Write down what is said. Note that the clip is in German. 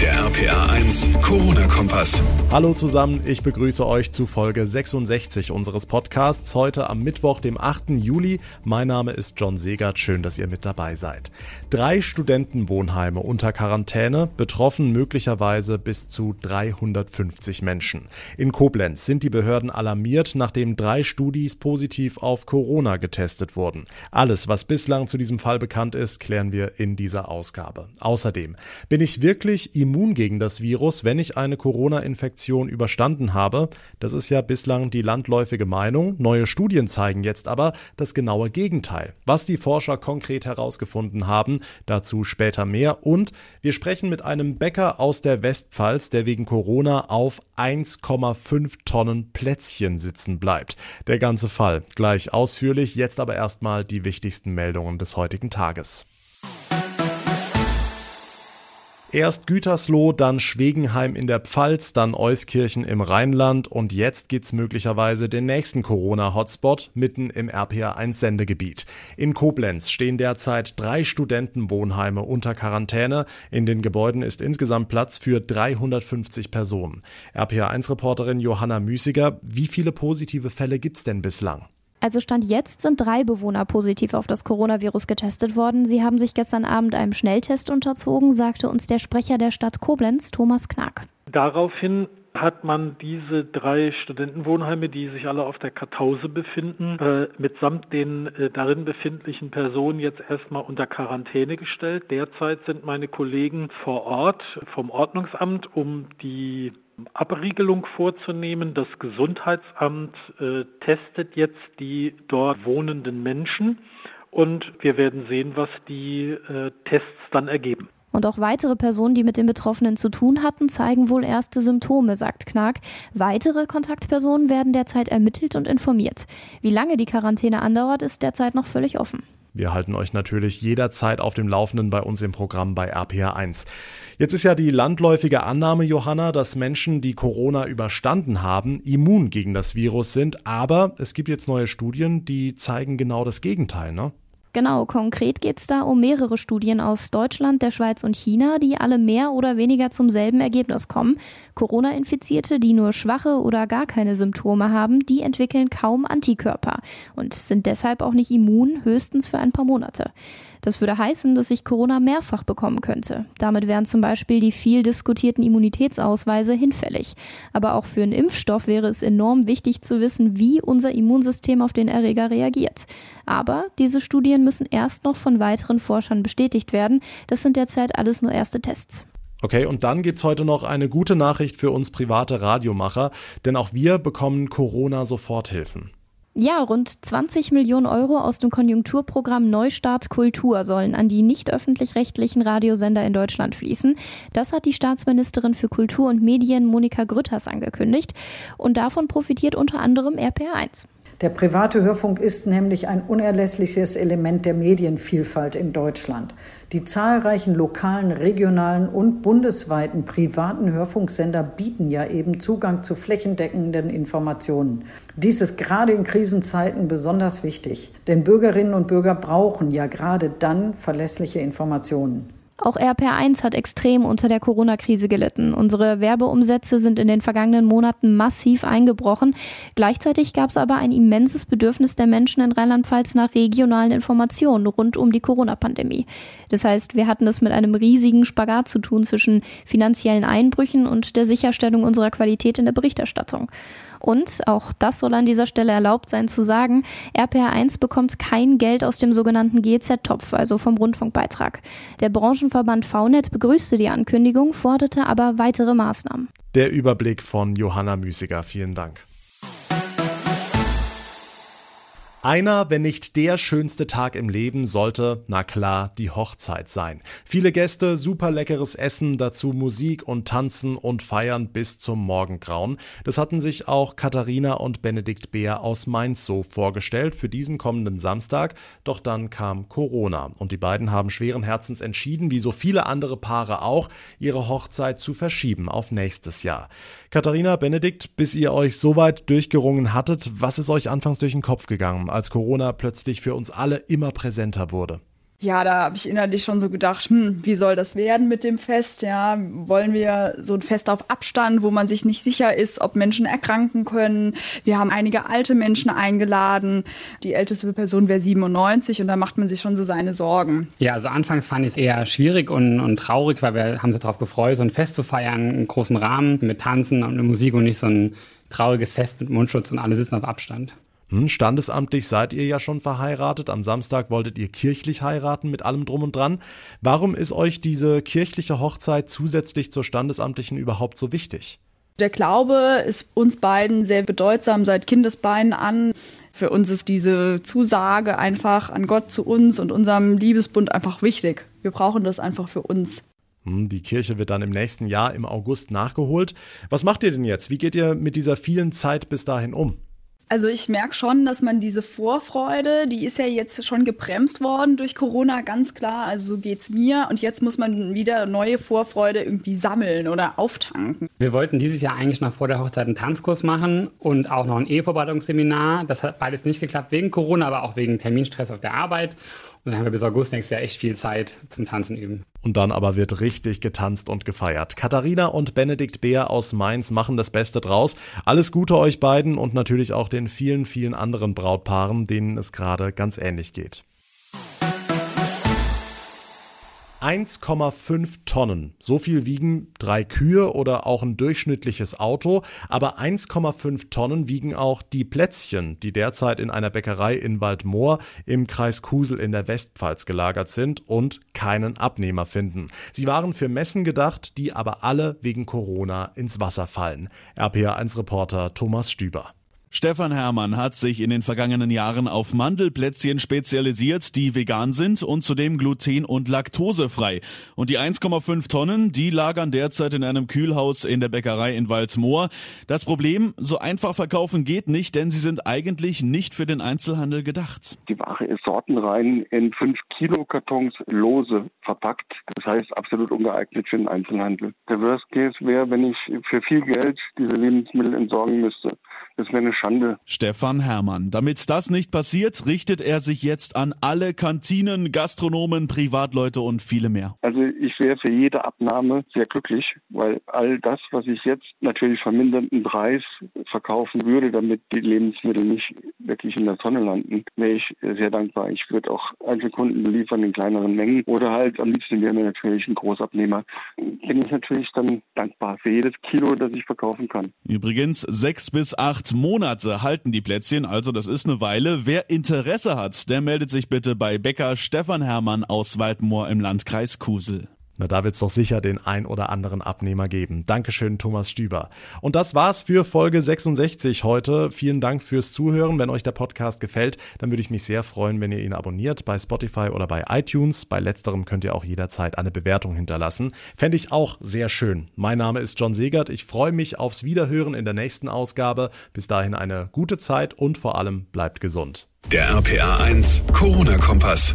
Der RPA 1 Corona-Kompass. Hallo zusammen, ich begrüße euch zu Folge 66 unseres Podcasts heute am Mittwoch, dem 8. Juli. Mein Name ist John Segert, schön, dass ihr mit dabei seid. Drei Studentenwohnheime unter Quarantäne, betroffen möglicherweise bis zu 350 Menschen. In Koblenz sind die Behörden alarmiert, nachdem drei Studis positiv auf Corona getestet wurden. Alles, was bislang zu diesem Fall bekannt ist, klären wir in dieser Ausgabe. Außerdem bin ich wirklich immun immun gegen das Virus, wenn ich eine Corona-Infektion überstanden habe. Das ist ja bislang die landläufige Meinung. Neue Studien zeigen jetzt aber das genaue Gegenteil. Was die Forscher konkret herausgefunden haben, dazu später mehr. Und wir sprechen mit einem Bäcker aus der Westpfalz, der wegen Corona auf 1,5 Tonnen Plätzchen sitzen bleibt. Der ganze Fall gleich ausführlich, jetzt aber erstmal die wichtigsten Meldungen des heutigen Tages. Erst Gütersloh, dann Schwegenheim in der Pfalz, dann Euskirchen im Rheinland und jetzt gibt's möglicherweise den nächsten Corona-Hotspot mitten im RPA1-Sendegebiet. In Koblenz stehen derzeit drei Studentenwohnheime unter Quarantäne. In den Gebäuden ist insgesamt Platz für 350 Personen. RPA1-Reporterin Johanna Müßiger, wie viele positive Fälle gibt's denn bislang? Also Stand jetzt sind drei Bewohner positiv auf das Coronavirus getestet worden. Sie haben sich gestern Abend einem Schnelltest unterzogen, sagte uns der Sprecher der Stadt Koblenz, Thomas Knack. Daraufhin hat man diese drei Studentenwohnheime, die sich alle auf der Kartause befinden, äh, mitsamt den äh, darin befindlichen Personen jetzt erstmal unter Quarantäne gestellt. Derzeit sind meine Kollegen vor Ort vom Ordnungsamt, um die Abriegelung vorzunehmen. Das Gesundheitsamt äh, testet jetzt die dort wohnenden Menschen und wir werden sehen, was die äh, Tests dann ergeben. Und auch weitere Personen, die mit den Betroffenen zu tun hatten, zeigen wohl erste Symptome, sagt Knack. Weitere Kontaktpersonen werden derzeit ermittelt und informiert. Wie lange die Quarantäne andauert, ist derzeit noch völlig offen. Wir halten euch natürlich jederzeit auf dem Laufenden bei uns im Programm bei RPA1. Jetzt ist ja die landläufige Annahme, Johanna, dass Menschen, die Corona überstanden haben, immun gegen das Virus sind. Aber es gibt jetzt neue Studien, die zeigen genau das Gegenteil, ne? Genau, konkret geht es da um mehrere Studien aus Deutschland, der Schweiz und China, die alle mehr oder weniger zum selben Ergebnis kommen. Corona-Infizierte, die nur schwache oder gar keine Symptome haben, die entwickeln kaum Antikörper und sind deshalb auch nicht immun, höchstens für ein paar Monate. Das würde heißen, dass ich Corona mehrfach bekommen könnte. Damit wären zum Beispiel die viel diskutierten Immunitätsausweise hinfällig. Aber auch für einen Impfstoff wäre es enorm wichtig zu wissen, wie unser Immunsystem auf den Erreger reagiert. Aber diese Studien müssen erst noch von weiteren Forschern bestätigt werden. Das sind derzeit alles nur erste Tests. Okay, und dann gibt's heute noch eine gute Nachricht für uns private Radiomacher, denn auch wir bekommen Corona-Soforthilfen. Ja, rund 20 Millionen Euro aus dem Konjunkturprogramm Neustart Kultur sollen an die nicht öffentlich-rechtlichen Radiosender in Deutschland fließen. Das hat die Staatsministerin für Kultur und Medien Monika Grütters angekündigt. Und davon profitiert unter anderem RPR1. Der private Hörfunk ist nämlich ein unerlässliches Element der Medienvielfalt in Deutschland. Die zahlreichen lokalen, regionalen und bundesweiten privaten Hörfunksender bieten ja eben Zugang zu flächendeckenden Informationen. Dies ist gerade in Krisenzeiten besonders wichtig, denn Bürgerinnen und Bürger brauchen ja gerade dann verlässliche Informationen. Auch RPR1 hat extrem unter der Corona-Krise gelitten. Unsere Werbeumsätze sind in den vergangenen Monaten massiv eingebrochen. Gleichzeitig gab es aber ein immenses Bedürfnis der Menschen in Rheinland-Pfalz nach regionalen Informationen rund um die Corona-Pandemie. Das heißt, wir hatten es mit einem riesigen Spagat zu tun zwischen finanziellen Einbrüchen und der Sicherstellung unserer Qualität in der Berichterstattung. Und, auch das soll an dieser Stelle erlaubt sein zu sagen, RPR1 bekommt kein Geld aus dem sogenannten GZ-Topf, also vom Rundfunkbeitrag. Der Branchenverband VNet begrüßte die Ankündigung, forderte aber weitere Maßnahmen. Der Überblick von Johanna Müßiger. Vielen Dank. Einer, wenn nicht der schönste Tag im Leben, sollte, na klar, die Hochzeit sein. Viele Gäste, super leckeres Essen, dazu Musik und Tanzen und Feiern bis zum Morgengrauen. Das hatten sich auch Katharina und Benedikt Beer aus Mainz so vorgestellt für diesen kommenden Samstag. Doch dann kam Corona und die beiden haben schweren Herzens entschieden, wie so viele andere Paare auch, ihre Hochzeit zu verschieben auf nächstes Jahr. Katharina, Benedikt, bis ihr euch so weit durchgerungen hattet, was ist euch anfangs durch den Kopf gegangen? Als Corona plötzlich für uns alle immer präsenter wurde? Ja, da habe ich innerlich schon so gedacht, hm, wie soll das werden mit dem Fest? Ja, wollen wir so ein Fest auf Abstand, wo man sich nicht sicher ist, ob Menschen erkranken können? Wir haben einige alte Menschen eingeladen. Die älteste Person wäre 97 und da macht man sich schon so seine Sorgen. Ja, also anfangs fand ich es eher schwierig und, und traurig, weil wir haben uns darauf gefreut, so ein Fest zu feiern, einen großen Rahmen mit Tanzen und Musik und nicht so ein trauriges Fest mit Mundschutz und alle sitzen auf Abstand. Hm, standesamtlich seid ihr ja schon verheiratet. Am Samstag wolltet ihr kirchlich heiraten mit allem drum und dran. Warum ist euch diese kirchliche Hochzeit zusätzlich zur standesamtlichen überhaupt so wichtig? Der Glaube ist uns beiden sehr bedeutsam seit Kindesbeinen an. Für uns ist diese Zusage einfach an Gott zu uns und unserem Liebesbund einfach wichtig. Wir brauchen das einfach für uns. Hm, die Kirche wird dann im nächsten Jahr im August nachgeholt. Was macht ihr denn jetzt? Wie geht ihr mit dieser vielen Zeit bis dahin um? Also ich merke schon, dass man diese Vorfreude, die ist ja jetzt schon gebremst worden durch Corona, ganz klar. Also so geht's mir. Und jetzt muss man wieder neue Vorfreude irgendwie sammeln oder auftanken. Wir wollten dieses Jahr eigentlich noch vor der Hochzeit einen Tanzkurs machen und auch noch ein Ehevorbereitungsseminar. Das hat beides nicht geklappt wegen Corona, aber auch wegen Terminstress auf der Arbeit. Und dann haben wir bis August nächstes Jahr echt viel Zeit zum Tanzen üben. Und dann aber wird richtig getanzt und gefeiert. Katharina und Benedikt Beer aus Mainz machen das Beste draus. Alles Gute euch beiden und natürlich auch den vielen, vielen anderen Brautpaaren, denen es gerade ganz ähnlich geht. 1,5 Tonnen. So viel wiegen drei Kühe oder auch ein durchschnittliches Auto. Aber 1,5 Tonnen wiegen auch die Plätzchen, die derzeit in einer Bäckerei in Waldmoor im Kreis Kusel in der Westpfalz gelagert sind und keinen Abnehmer finden. Sie waren für Messen gedacht, die aber alle wegen Corona ins Wasser fallen. RPA1-Reporter Thomas Stüber. Stefan Herrmann hat sich in den vergangenen Jahren auf Mandelplätzchen spezialisiert, die vegan sind und zudem gluten- und laktosefrei. Und die 1,5 Tonnen, die lagern derzeit in einem Kühlhaus in der Bäckerei in Waldmoor. Das Problem, so einfach verkaufen geht nicht, denn sie sind eigentlich nicht für den Einzelhandel gedacht. Die Ware ist sortenrein in 5 Kilo Kartons lose verpackt. Das heißt absolut ungeeignet für den Einzelhandel. Der Worst Case wäre, wenn ich für viel Geld diese Lebensmittel entsorgen müsste. Das wäre eine Schande. Stefan Herrmann. Damit das nicht passiert, richtet er sich jetzt an alle Kantinen, Gastronomen, Privatleute und viele mehr. Also ich wäre für jede Abnahme sehr glücklich, weil all das, was ich jetzt natürlich vermindernden Preis verkaufen würde, damit die Lebensmittel nicht wirklich in der Tonne landen, wäre ich sehr dankbar. Ich würde auch Einzelkunden beliefern in kleineren Mengen oder halt am liebsten wäre mir natürlich ein Großabnehmer. Bin ich natürlich dann dankbar für jedes Kilo, das ich verkaufen kann. Übrigens sechs bis acht Monate halten die Plätzchen, also das ist eine Weile. Wer Interesse hat, der meldet sich bitte bei Bäcker Stefan Hermann aus Waldmoor im Landkreis Kusel. Na, da wird es doch sicher den ein oder anderen Abnehmer geben. Dankeschön, Thomas Stüber. Und das war's für Folge 66 heute. Vielen Dank fürs Zuhören. Wenn euch der Podcast gefällt, dann würde ich mich sehr freuen, wenn ihr ihn abonniert bei Spotify oder bei iTunes. Bei letzterem könnt ihr auch jederzeit eine Bewertung hinterlassen. Fände ich auch sehr schön. Mein Name ist John Segert. Ich freue mich aufs Wiederhören in der nächsten Ausgabe. Bis dahin eine gute Zeit und vor allem bleibt gesund. Der RPA 1 Corona-Kompass.